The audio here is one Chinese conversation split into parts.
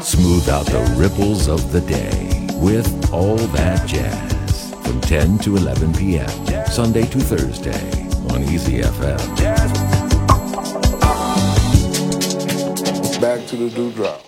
Smooth out the ripples of the day with All That Jazz from 10 to 11 p.m. Sunday to Thursday on Easy FM. Back to the dewdrop.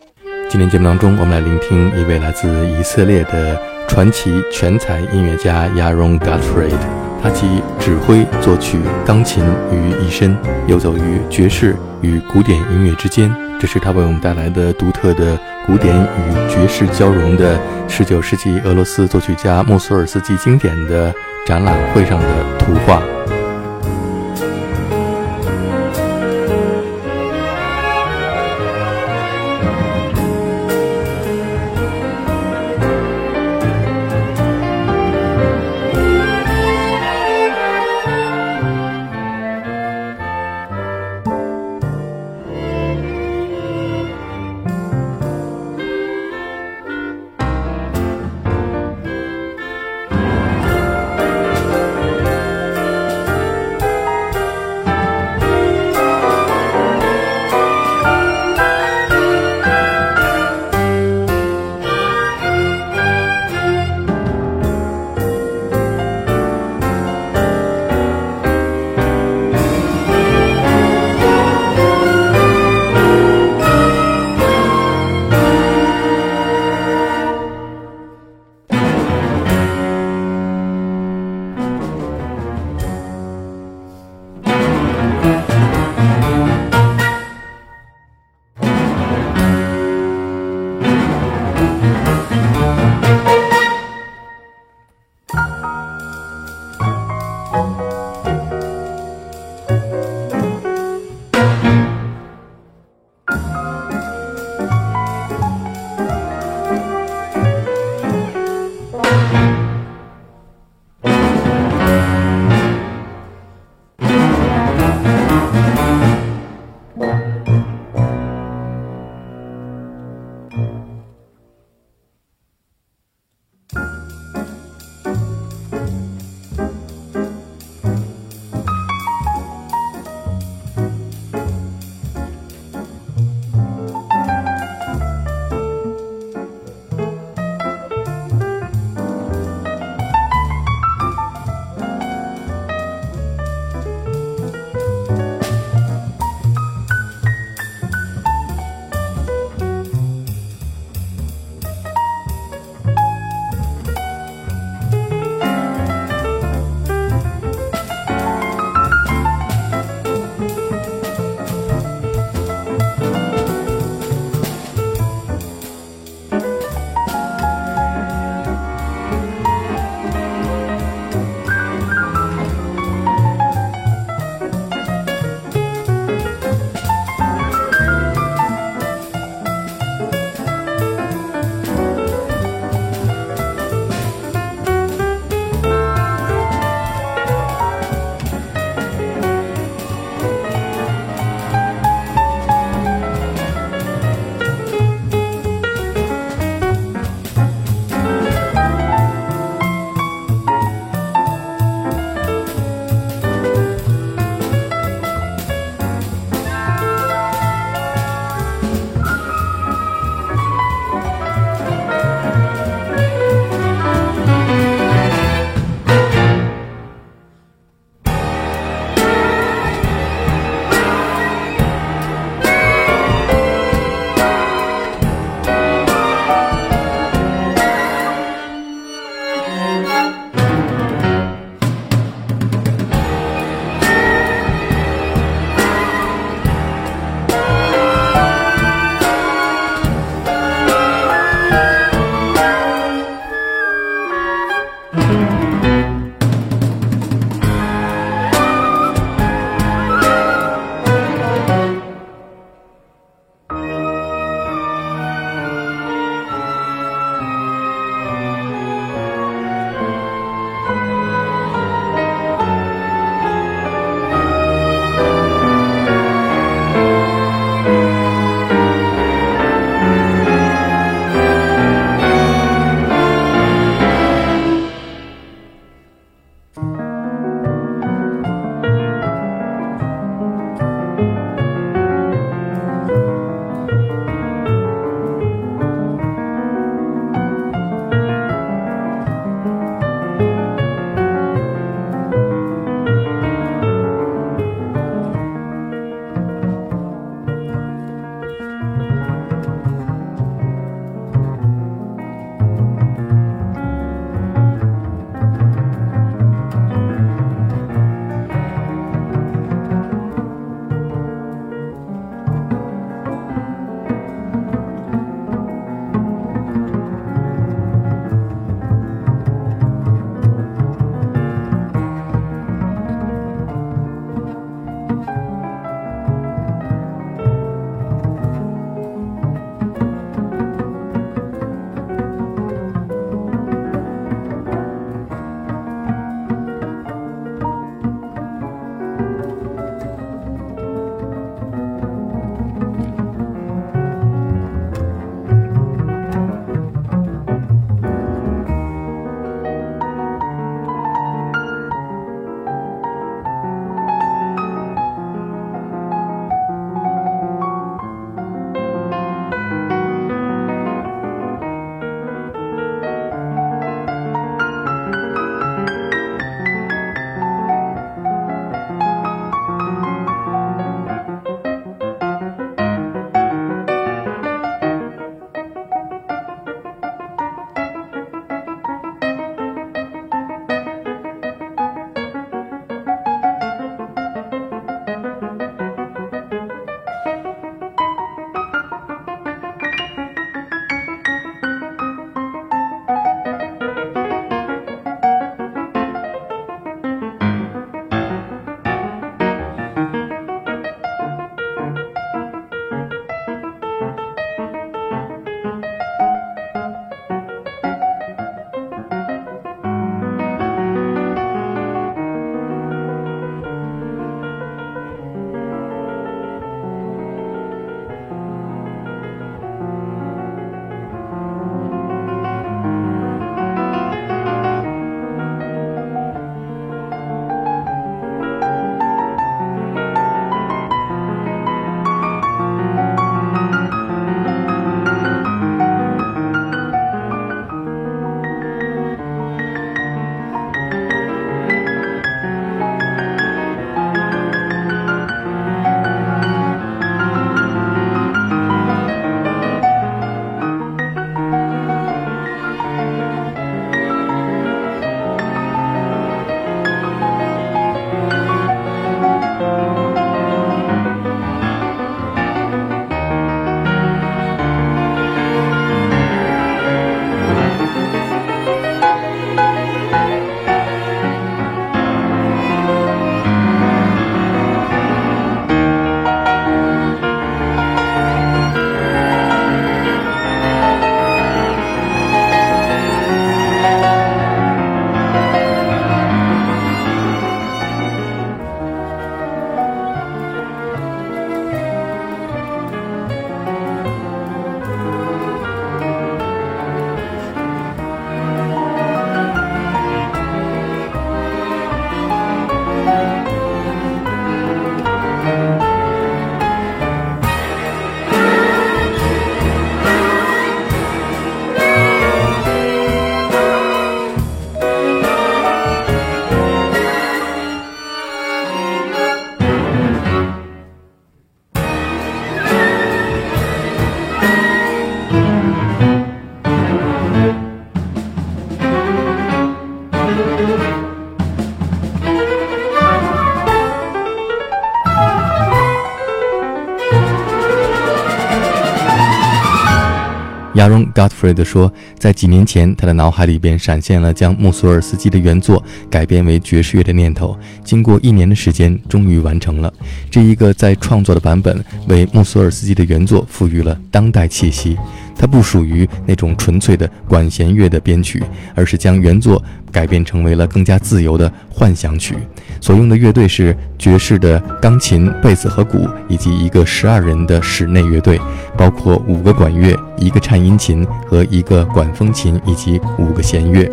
今天节目当中，我们来聆听一位来自以色列的传奇全才音乐家 Yaron Gottfried。 他集指挥、作曲、钢琴于一身，游走于爵士与古典音乐之间。这是他为我们带来的独特的古典与爵士交融的十九世纪俄罗斯作曲家莫索尔斯基经典的展览会上的图画。亚荣· Gottfried 说，在几年前，他的脑海里边闪现了将穆索尔斯基的原作改编为爵士乐的念头。经过一年的时间，终于完成了这一个在创作的版本，为穆索尔斯基的原作赋予了当代气息。它不属于那种纯粹的管弦乐的编曲，而是将原作改编成为了更加自由的幻想曲。所用的乐队是爵士的钢琴、贝斯和鼓，以及一个十二人的室内乐队，包括五个管乐、一个颤音琴和一个管风琴，以及五个弦乐。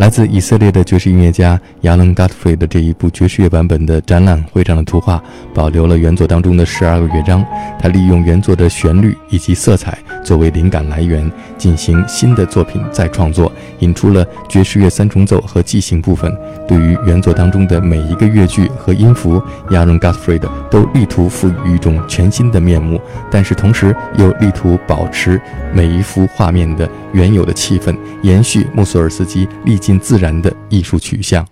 来自以色列的爵士音乐家亚伦·加特弗的这一部爵士乐版本的展览会上的图画，保留了原作当中的十二个乐章。他利用原作的旋律以及色彩作为灵感来源，进行新的作品再创作，引出了爵士乐三重奏和即兴部分。对于原作当中的每一个乐句和音符，亚伦·加特弗都力图赋予一种全新的面目，但是同时又力图保持每一幅画面的原有的气氛，延续穆索尔斯基历经。自然的艺术取向。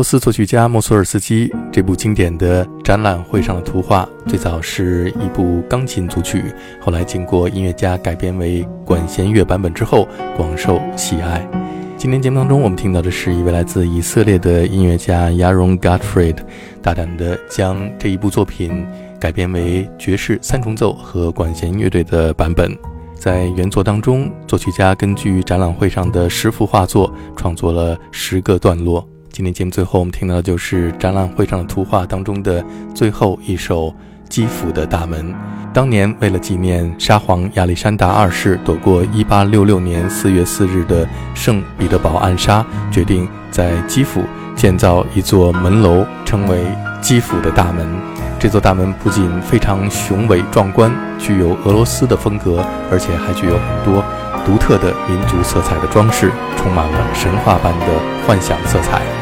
罗斯作曲家莫索尔斯基这部经典的展览会上的图画，最早是一部钢琴组曲，后来经过音乐家改编为管弦乐版本之后，广受喜爱。今天节目当中，我们听到的是一位来自以色列的音乐家 Yaron Gottfried，大胆的将这一部作品改编为爵士三重奏和管弦乐队的版本。在原作当中，作曲家根据展览会上的十幅画作创作了十个段落。今天节目最后，我们听到的就是展览会上的图画当中的最后一首基辅的大门。当年为了纪念沙皇亚历山大二世躲过1866年4月4日的圣彼得堡暗杀，决定在基辅建造一座门楼，称为基辅的大门。这座大门不仅非常雄伟壮观，具有俄罗斯的风格，而且还具有很多独特的民族色彩的装饰，充满了神话般的幻想色彩。